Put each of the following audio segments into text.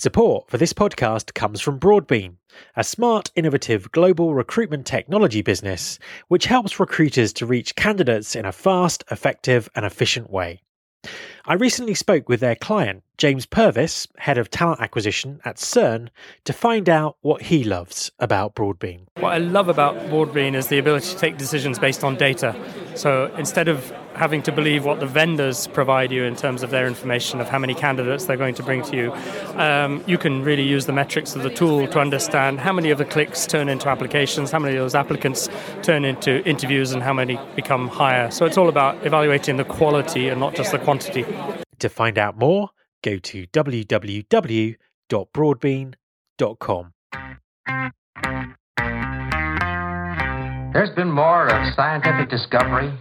Support for this podcast comes from Broadbean, a smart, innovative global recruitment technology business which helps recruiters to reach candidates in a fast, effective, and efficient way. I recently spoke with their client, James Purvis, head of talent acquisition at CERN, to find out what he loves about Broadbean. What I love about Broadbean is the ability to take decisions based on data. So instead of having to believe what the vendors provide you in terms of their information of how many candidates they're going to bring to you, um, you can really use the metrics of the tool to understand how many of the clicks turn into applications, how many of those applicants turn into interviews, and how many become higher. So it's all about evaluating the quality and not just the quantity. To find out more, go to www.broadbean.com. There's been more of scientific discovery,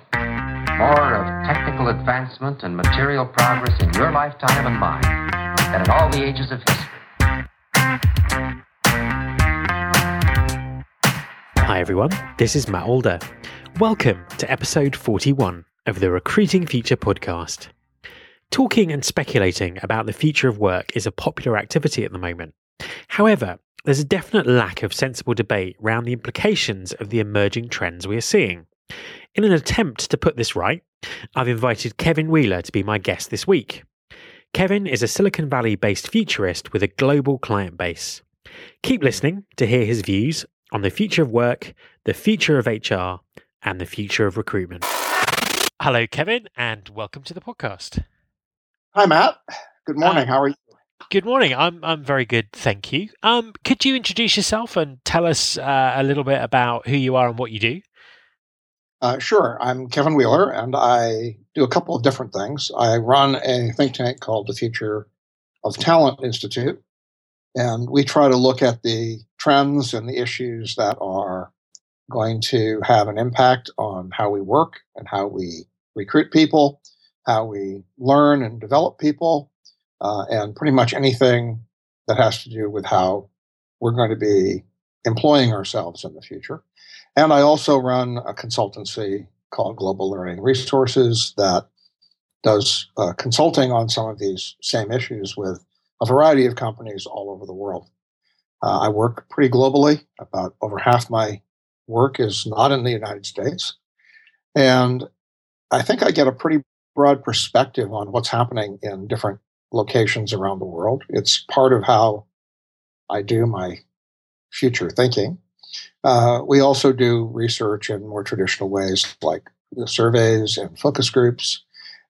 more of technical advancement and material progress in your lifetime and mine than in all the ages of history. Hi, everyone. This is Matt Alder. Welcome to episode 41 of the Recruiting Future podcast. Talking and speculating about the future of work is a popular activity at the moment. However, there's a definite lack of sensible debate around the implications of the emerging trends we are seeing. In an attempt to put this right, I've invited Kevin Wheeler to be my guest this week. Kevin is a Silicon Valley based futurist with a global client base. Keep listening to hear his views on the future of work, the future of HR, and the future of recruitment. Hello, Kevin, and welcome to the podcast. Hi, Matt. Good morning. How are you? Good morning. I'm I'm very good, thank you. Um, could you introduce yourself and tell us uh, a little bit about who you are and what you do? Uh, sure. I'm Kevin Wheeler, and I do a couple of different things. I run a think tank called the Future of Talent Institute, and we try to look at the trends and the issues that are going to have an impact on how we work and how we recruit people, how we learn and develop people, uh, and pretty much anything that has to do with how we're going to be employing ourselves in the future. And I also run a consultancy called Global Learning Resources that does uh, consulting on some of these same issues with a variety of companies all over the world. Uh, I work pretty globally. About over half my work is not in the United States. And I think I get a pretty broad perspective on what's happening in different locations around the world. It's part of how I do my future thinking. Uh, we also do research in more traditional ways like surveys and focus groups.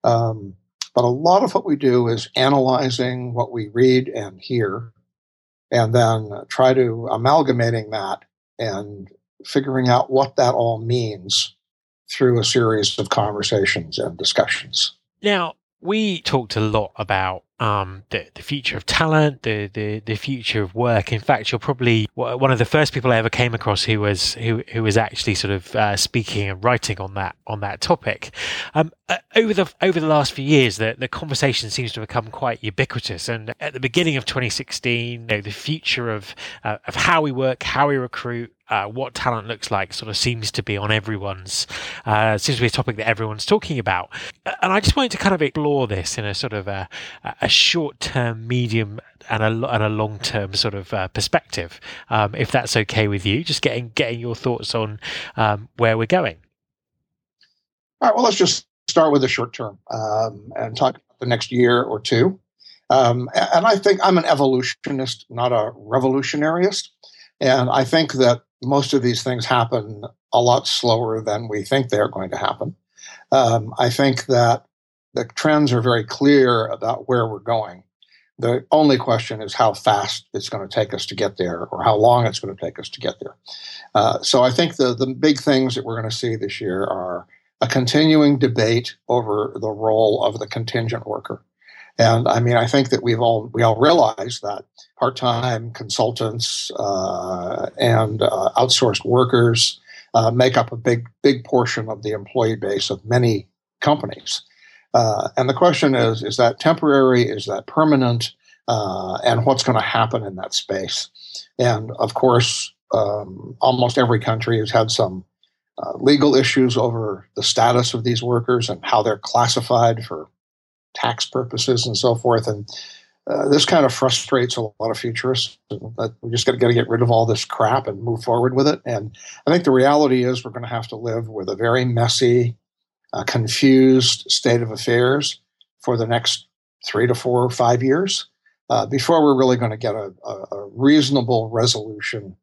Um, but a lot of what we do is analyzing what we read and hear and then try to amalgamating that and figuring out what that all means through a series of conversations and discussions. Now, we talked a lot about um, the, the future of talent, the, the, the future of work. In fact, you're probably one of the first people I ever came across who was who, who was actually sort of uh, speaking and writing on that on that topic. Um, uh, over the over the last few years, the, the conversation seems to become quite ubiquitous. And at the beginning of 2016, you know, the future of uh, of how we work, how we recruit, uh, what talent looks like sort of seems to be on everyone's uh, seems to be a topic that everyone's talking about. And i just wanted to kind of explore this in a sort of a, a short term medium and a, and a long term sort of uh, perspective um, if that's okay with you. Just getting getting your thoughts on um, where we're going. All right well let's just start with the short term um, and talk the next year or two. Um, and i think i'm an evolutionist not a revolutionaryist and I think that most of these things happen a lot slower than we think they're going to happen. Um, I think that the trends are very clear about where we're going. The only question is how fast it's going to take us to get there or how long it's going to take us to get there. Uh, so I think the, the big things that we're going to see this year are a continuing debate over the role of the contingent worker. And I mean, I think that we've all we all realize that part-time consultants uh, and uh, outsourced workers uh, make up a big big portion of the employee base of many companies. Uh, and the question is: Is that temporary? Is that permanent? Uh, and what's going to happen in that space? And of course, um, almost every country has had some uh, legal issues over the status of these workers and how they're classified for tax purposes and so forth. And uh, this kind of frustrates a lot of futurists. We just got to get rid of all this crap and move forward with it. And I think the reality is we're going to have to live with a very messy, uh, confused state of affairs for the next three to four or five years uh, before we're really going to get a, a, a, reasonable resolution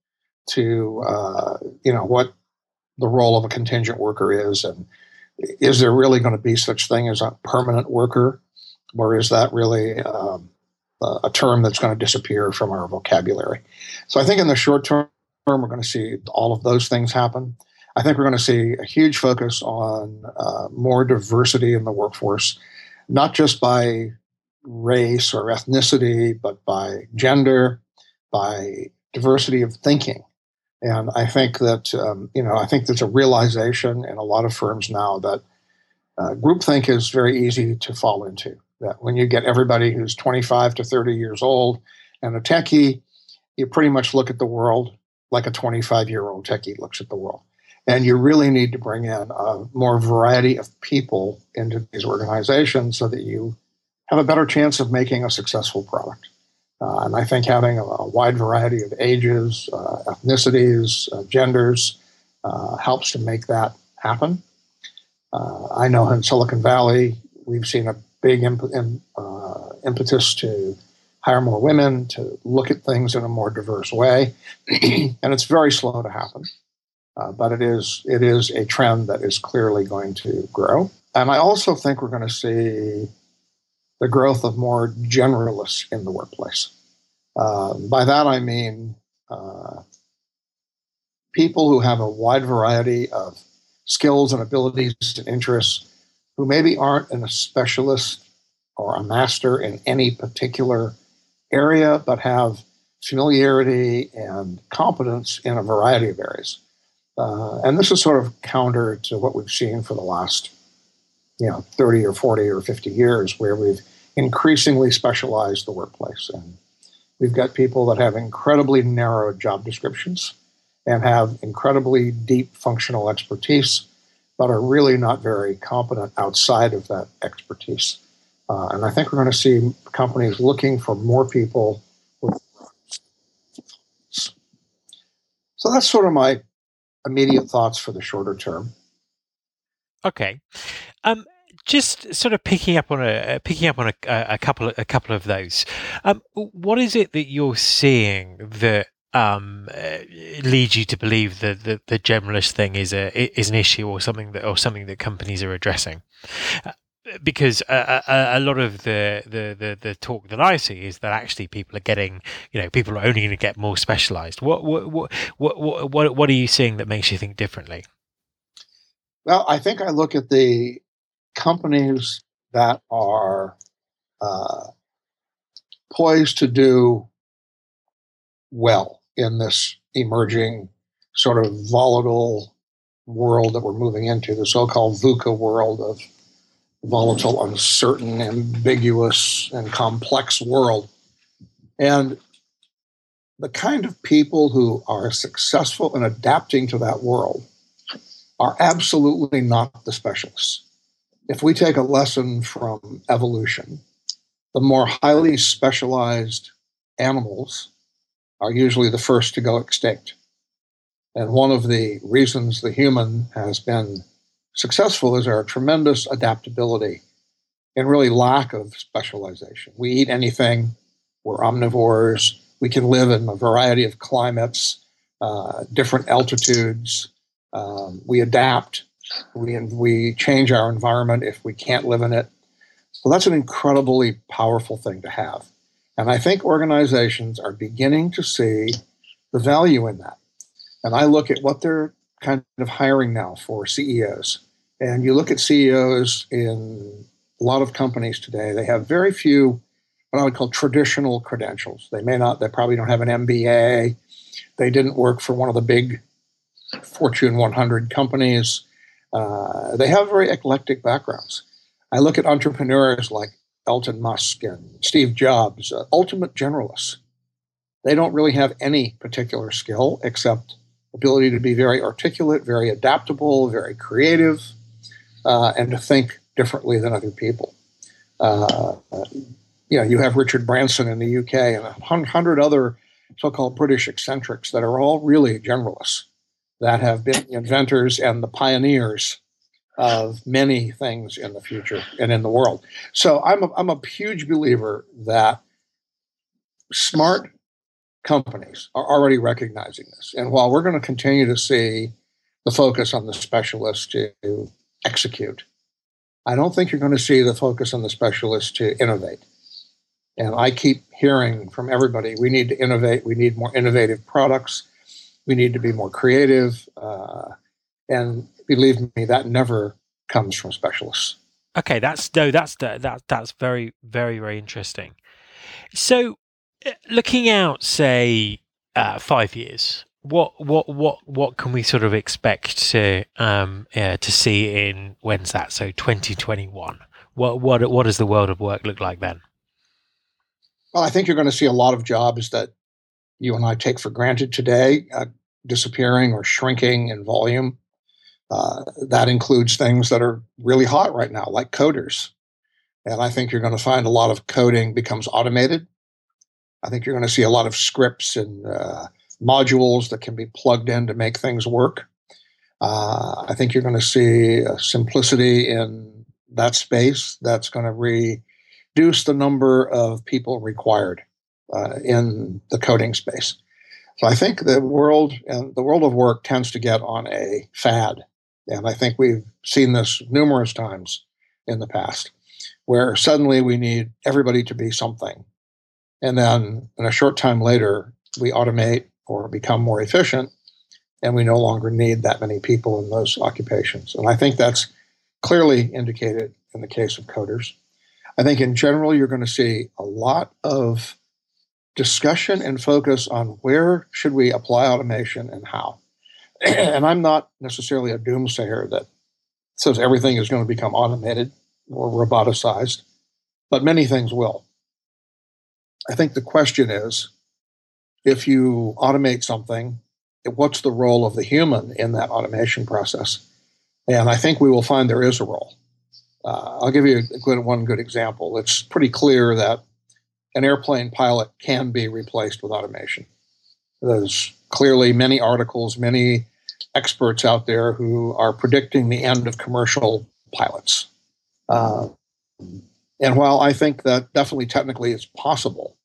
to uh, you know what the role of a contingent worker is and is there really going to be such thing as a permanent worker or is that really um, a term that's going to disappear from our vocabulary so i think in the short term we're going to see all of those things happen i think we're going to see a huge focus on uh, more diversity in the workforce not just by race or ethnicity, but by gender, by diversity of thinking. And I think that, um, you know, I think there's a realization in a lot of firms now that uh, groupthink is very easy to fall into. That when you get everybody who's 25 to 30 years old and a techie, you pretty much look at the world like a 25 year old techie looks at the world. And you really need to bring in a more variety of people into these organizations so that you have a better chance of making a successful product. Uh, and I think having a, a wide variety of ages, uh, ethnicities, uh, genders uh, helps to make that happen. Uh, I know in Silicon Valley, we've seen a big imp- imp- uh, impetus to hire more women, to look at things in a more diverse way. and it's very slow to happen. but it is it is a trend that is clearly going to grow. And I also think we're going to see the growth of more generalists in the workplace. Uh, by that I mean uh, people who have a wide variety of skills and abilities and interests who maybe aren't a specialist or a master in any particular area, but have familiarity and competence in a variety of areas. Uh, and this is sort of counter to what we've seen for the last you know 30 or 40 or 50 years where we've increasingly specialized the workplace and we've got people that have incredibly narrow job descriptions and have incredibly deep functional expertise but are really not very competent outside of that expertise uh, and i think we're going to see companies looking for more people with so that's sort of my immediate thoughts for the shorter term Okay. Um, just sort of picking up on a picking up on a, a couple of, a couple of those. Um, what is it that you're seeing that um, uh, leads you to believe that the, the generalist thing is a is an issue or something that or something that companies are addressing? Uh, because a, a, a, lot of the, the, the, the, talk that I see is that actually people are getting, you know, people are only going to get more specialized. What, what, what, what, what, what are you seeing that makes you think differently? Well, I think I look at the companies that are uh, poised to do well in this emerging sort of volatile world that we're moving into, the so called VUCA world of volatile, uncertain, ambiguous, and complex world. And the kind of people who are successful in adapting to that world are absolutely not the specialists. If we take a lesson from evolution, the more highly specialized animals are usually the first to go extinct. And one of the reasons the human has been successful is our tremendous adaptability and really lack of specialization. We eat anything, we're omnivores, we can live in a variety of climates, uh, different altitudes, um, we adapt. We we change our environment if we can't live in it. So that's an incredibly powerful thing to have. And I think organizations are beginning to see the value in that. And I look at what they're kind of hiring now for CEOs. And you look at CEOs in a lot of companies today, they have very few what I would call traditional credentials. They may not, they probably don't have an MBA. They didn't work for one of the big Fortune 100 companies. Uh, they have very eclectic backgrounds. I look at entrepreneurs like Elon Musk and Steve Jobs, uh, ultimate generalists. They don't really have any particular skill except ability to be very articulate, very adaptable, very creative, uh, and to think differently than other people. Uh, you know, you have Richard Branson in the UK and a hundred other so-called British eccentrics that are all really generalists that have been inventors and the pioneers of many things in the future and in the world. So I'm a, I'm a huge believer that smart companies are already recognizing this. And while we're going to continue to see the focus on the specialists to execute, I don't think you're going to see the focus on the specialists to innovate. And I keep hearing from everybody we need to innovate, we need more innovative products, we need to be more creative. Uh, and believe me, that never comes from specialists. Okay, that's no, that's that that's very very very interesting. So, uh, looking out, say uh, five years, what what what what can we sort of expect to um uh, to see in when's that? So twenty twenty one. What what what does the world of work look like then? Well, I think you're going to see a lot of jobs that you and I take for granted today uh, disappearing or shrinking in volume. Uh, that includes things that are really hot right now, like coders. And I think you're going to find a lot of coding becomes automated. I think you're going to see a lot of scripts and uh, modules that can be plugged in to make things work. Uh, I think you're going to see simplicity in that space that's going to re reduce the number of people required uh, in the coding space. So I think the world and the world of work tends to get on a fad, and I think we've seen this numerous times in the past, where suddenly we need everybody to be something, and then in a short time later we automate or become more efficient, and we no longer need that many people in those occupations. And I think that's clearly indicated in the case of coders. I think in general, you're going to see a lot of discussion and focus on where should we apply automation and how. and I'm not necessarily a doomsayer that says everything is going to become automated or roboticized, but many things will. I think the question is if you automate something, what's the role of the human in that automation process? And I think we will find there is a role. Uh, I'll give you a, one good example. It's pretty clear that an airplane pilot can be replaced with automation. There's clearly many articles, many experts out there who are predicting the end of commercial pilots. Uh, and while I think that definitely technically is possible,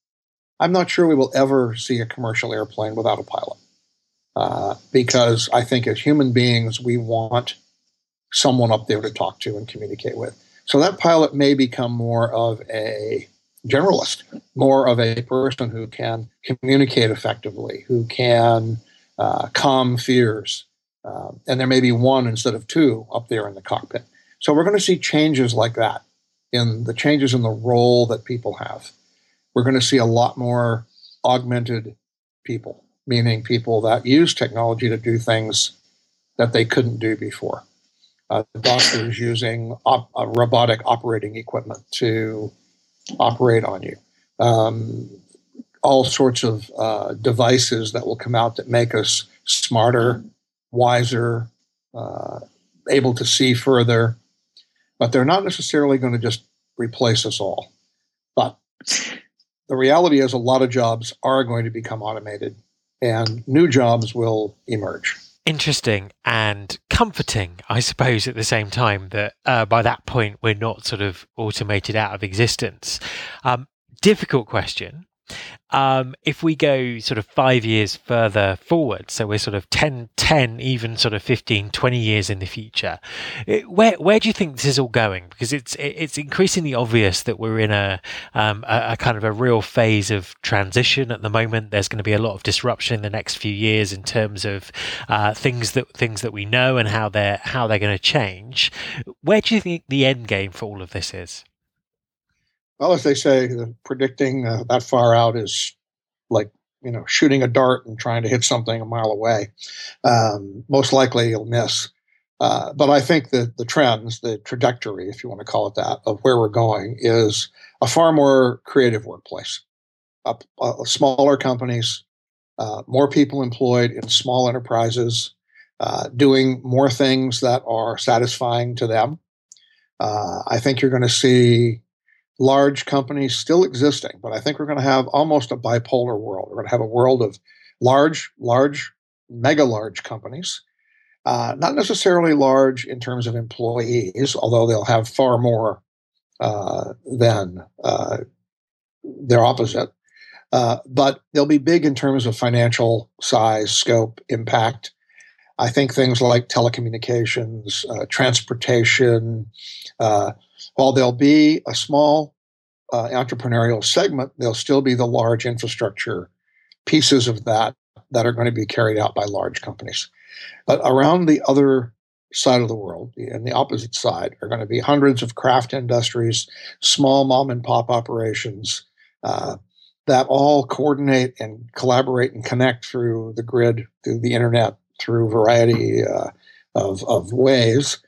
I'm not sure we will ever see a commercial airplane without a pilot. Uh, because I think as human beings, we want someone up there to talk to and communicate with. So that pilot may become more of a generalist, more of a person who can communicate effectively, who can uh, calm fears. Uh, and there may be one instead of two up there in the cockpit. So we're going to see changes like that in the changes in the role that people have. We're going to see a lot more augmented people, meaning people that use technology to do things that they couldn't do before uh, doctors using op- uh, robotic operating equipment to operate on you. Um, all sorts of uh, devices that will come out that make us smarter, wiser, uh, able to see further. But they're not necessarily going to just replace us all. But the reality is, a lot of jobs are going to become automated, and new jobs will emerge interesting and comforting, I suppose, at the same time that uh, by that point we're not sort of automated out of existence. Um, difficult question, um, if we go sort of five years further forward, so we're sort of 10, 10, even sort of 15, 20 years in the future, it, where where do you think this is all going? Because it's it's increasingly obvious that we're in a, um, a, a kind of a real phase of transition at the moment. There's going to be a lot of disruption in the next few years in terms of uh, things that things that we know and how they're how they're going to change. Where do you think the end game for all of this is? Well, as they say, predicting uh, that far out is like you know shooting a dart and trying to hit something a mile away. Um, most likely, you'll miss. Uh, but I think that the trends, the trajectory, if you want to call it that, of where we're going is a far more creative workplace. Uh, smaller companies, uh, more people employed in small enterprises, uh, doing more things that are satisfying to them. Uh, I think you're going to see large companies still existing, but I think we're going to have almost a bipolar world. We're going to have a world of large, large, mega large companies, uh, not necessarily large in terms of employees, although they'll have far more uh, than uh, their opposite. Uh, but they'll be big in terms of financial size, scope, impact. I think things like telecommunications, uh, transportation, uh, while there'll be a small uh, entrepreneurial segment, there'll still be the large infrastructure pieces of that that are going to be carried out by large companies. But around the other side of the world and the opposite side are going to be hundreds of craft industries, small mom and pop operations uh, that all coordinate and collaborate and connect through the grid, through the internet, through a variety uh, of, of ways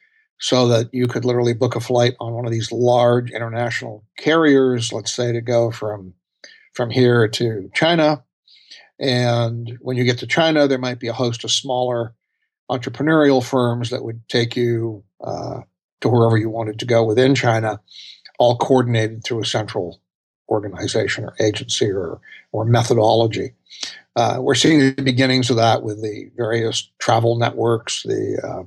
so that you could literally book a flight on one of these large international carriers, let's say to go from from here to China. And when you get to China, there might be a host of smaller entrepreneurial firms that would take you uh, to wherever you wanted to go within China, all coordinated through a central organization or agency or, or methodology. Uh, we're seeing the beginnings of that with the various travel networks, the uh,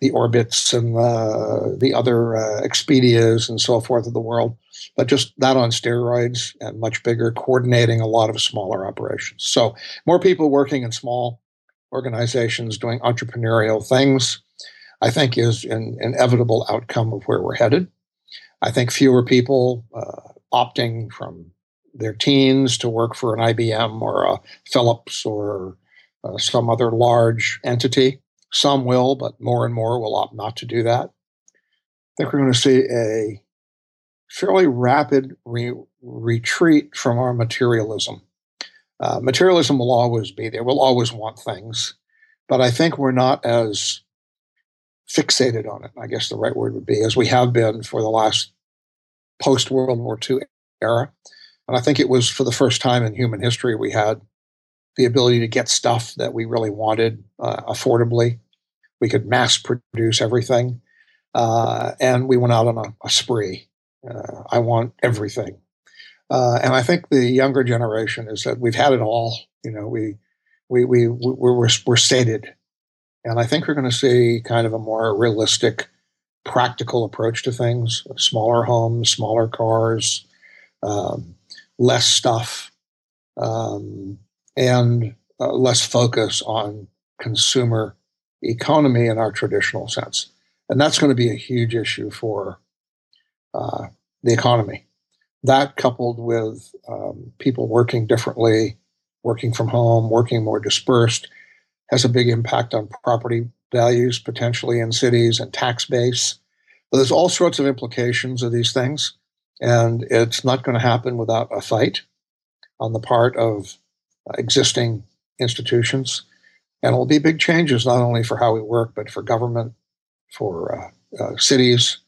the Orbitz and the, the other uh, Expedias and so forth of the world, but just that on steroids and much bigger, coordinating a lot of smaller operations. So more people working in small organizations doing entrepreneurial things, I think is an inevitable outcome of where we're headed. I think fewer people uh, opting from their teens to work for an IBM or a Philips or uh, some other large entity some will, but more and more will opt not to do that. I think we're going to see a fairly rapid re- retreat from our materialism. Uh, materialism will always be there. We'll always want things, but I think we're not as fixated on it. I guess the right word would be as we have been for the last post World War II era. And I think it was for the first time in human history we had the ability to get stuff that we really wanted uh, affordably. We could mass produce everything. Uh, and we went out on a, a spree. Uh, I want everything. Uh, and I think the younger generation is that we've had it all. You know, we, we, we, we we're, we're sated. And I think we're going to see kind of a more realistic, practical approach to things smaller homes, smaller cars, um, less stuff, um, and uh, less focus on consumer economy in our traditional sense. And that's going to be a huge issue for uh, the economy. That coupled with um, people working differently, working from home, working more dispersed, has a big impact on property values potentially in cities and tax base. But there's all sorts of implications of these things, and it's not going to happen without a fight on the part of existing institutions. And it'll be big changes, not only for how we work, but for government, for uh, uh, cities,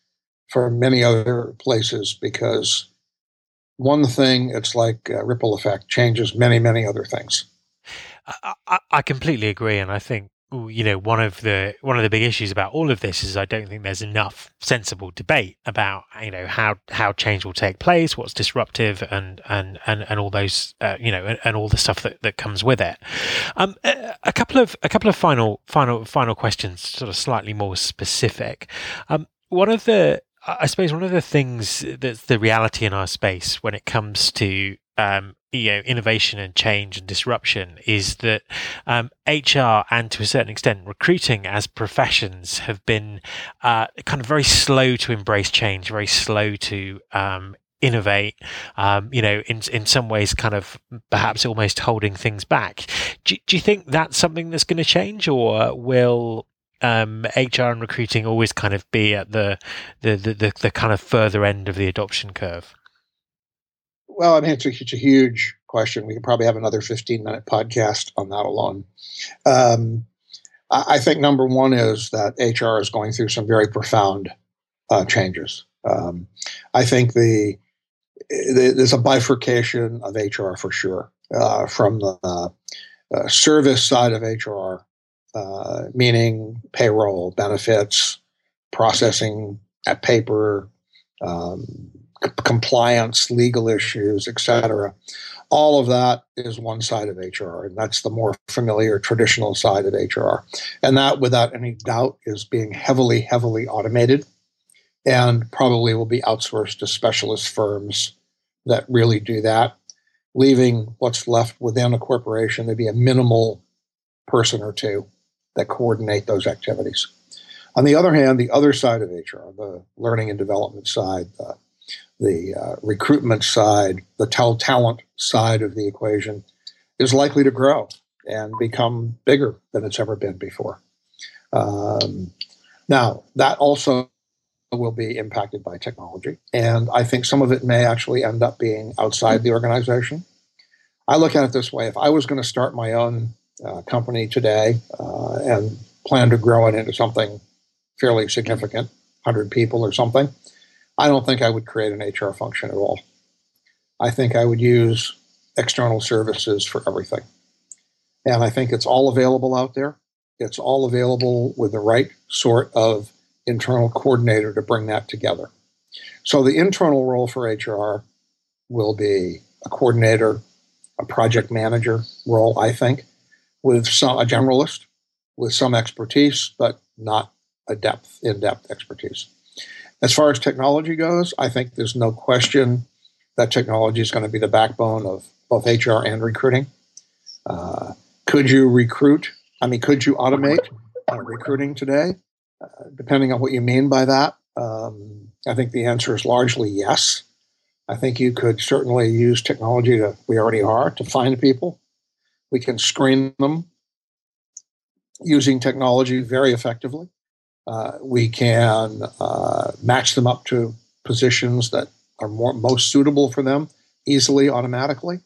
for many other places, because one thing, it's like a ripple effect, changes many, many other things. I, I completely agree. And I think you know one of the one of the big issues about all of this is I don't think there's enough sensible debate about you know how how change will take place, what's disruptive, and and and, and all those uh, you know and, and, all the stuff that, that comes with it. Um, a, couple of a couple of final final final questions, sort of slightly more specific. Um, one of the I suppose one of the things that's the reality in our space when it comes to um, you know innovation and change and disruption is that um, HR and to a certain extent recruiting as professions have been uh, kind of very slow to embrace change, very slow to um, innovate. Um, you know, in in some ways, kind of perhaps almost holding things back. Do, do you think that's something that's going to change, or will um, HR and recruiting always kind of be at the the, the the the kind of further end of the adoption curve? Well, I mean, it's a, it's a huge question. We could probably have another 15 minute podcast on that alone. Um, I, I, think number one is that HR is going through some very profound uh, changes. Um, I think the, the, there's a bifurcation of HR for sure uh, from the uh, service side of HR, uh, meaning payroll, benefits, processing at paper, um, compliance, legal issues, etc. All of that is one side of HR, and that's the more familiar traditional side of HR. And that, without any doubt, is being heavily, heavily automated and probably will be outsourced to specialist firms that really do that, leaving what's left within a corporation to be a minimal person or two that coordinate those activities. On the other hand, the other side of HR, the learning and development side, the, the uh, recruitment side, the tel- talent side of the equation, is likely to grow and become bigger than it's ever been before. Um, now, that also will be impacted by technology, and I think some of it may actually end up being outside the organization. I look at it this way if I was going to start my own uh, company today uh, and plan to grow it into something fairly significant, 100 people or something, I don't think I would create an HR function at all. I think I would use external services for everything. And I think it's all available out there. It's all available with the right sort of internal coordinator to bring that together. So the internal role for HR will be a coordinator, a project manager role, I think, with some a generalist with some expertise, but not a depth, in-depth expertise. As far as technology goes, I think there's no question that technology is going to be the backbone of both HR and recruiting. Uh, could you recruit? I mean, could you automate uh, recruiting today? Uh, depending on what you mean by that, um, I think the answer is largely yes. I think you could certainly use technology to, we already are, to find people. We can screen them using technology very effectively. Uh, we can uh, match them up to positions that are more most suitable for them easily, automatically.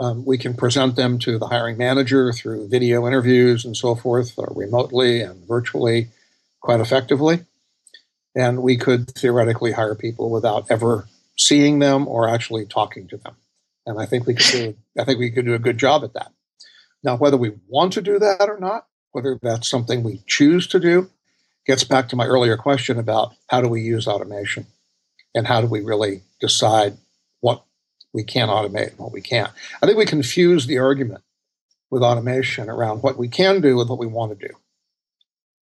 Um, we can present them to the hiring manager through video interviews and so forth, or remotely and virtually, quite effectively. And we could theoretically hire people without ever seeing them or actually talking to them. And I think we could do, I think we could do a good job at that. Now, whether we want to do that or not, whether that's something we choose to do, gets back to my earlier question about how do we use automation and how do we really decide what we can automate and what we can't. I think we confuse the argument with automation around what we can do with what we want to do.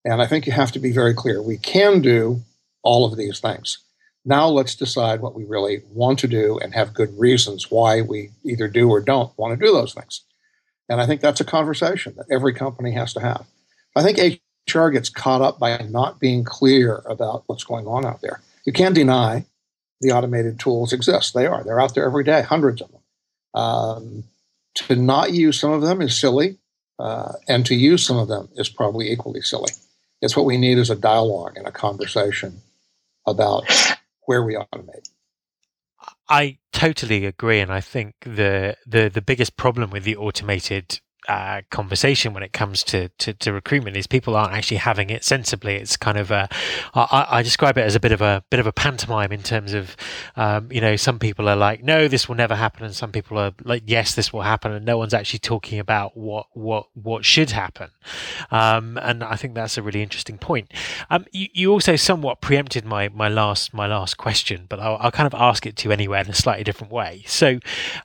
And I think you have to be very clear. We can do all of these things. Now let's decide what we really want to do and have good reasons why we either do or don't want to do those things. And I think that's a conversation that every company has to have. I think HR gets caught up by not being clear about what's going on out there. You can't deny the automated tools exist. They are. They're out there every day, hundreds of them. Um, to not use some of them is silly, uh, and to use some of them is probably equally silly. It's what we need is a dialogue and a conversation about where we automate. I totally agree, and I think the the the biggest problem with the automated uh, conversation when it comes to, to, to, recruitment is people aren't actually having it sensibly. It's kind of a, I, I describe it as a bit of a bit of a pantomime in terms of, um, you know, some people are like, no, this will never happen, and some people are like, yes, this will happen, and no one's actually talking about what what what should happen. Um, and I think that's a really interesting point. Um, you, you also somewhat preempted my my last my last question, but I'll, I'll kind of ask it to you anyway in a slightly different way. So.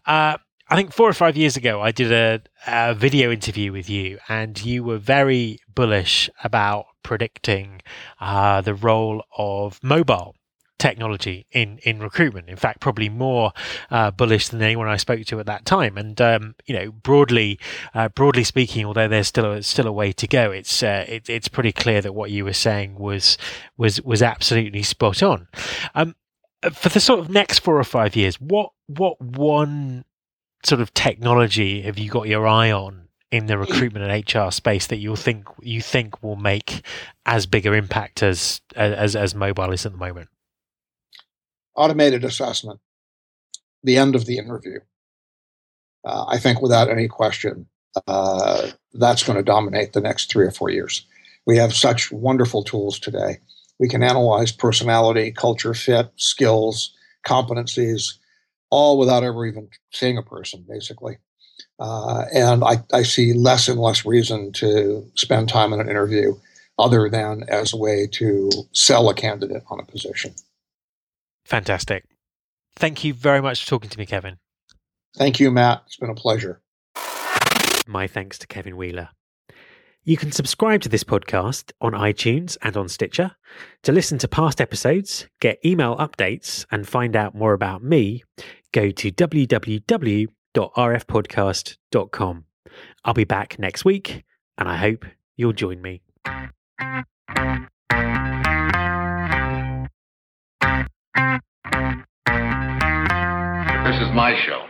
Uh, I think four or five years ago, I did a, a, video interview with you, and you were very bullish about predicting uh, the role of mobile technology in in recruitment. In fact, probably more uh, bullish than anyone I spoke to at that time. And um, you know, broadly uh, broadly speaking, although there's still a, still a way to go, it's uh, it, it's pretty clear that what you were saying was was was absolutely spot on. Um, for the sort of next four or five years, what what one sort of technology have you got your eye on in the recruitment and HR space that you'll think you think will make as bigger impact as as as mobile is at the moment? Automated assessment, the end of the interview. Uh, I think without any question, uh, that's going to dominate the next three or four years. We have such wonderful tools today. We can analyze personality, culture fit, skills, competencies, all without ever even seeing a person, basically. Uh, and I, I see less and less reason to spend time in an interview other than as a way to sell a candidate on a position. Fantastic. Thank you very much for talking to me, Kevin. Thank you, Matt. It's been a pleasure. My thanks to Kevin Wheeler. You can subscribe to this podcast on iTunes and on Stitcher. To listen to past episodes, get email updates, and find out more about me, go to www.rfpodcast.com. I'll be back next week, and I hope you'll join me. This is my show.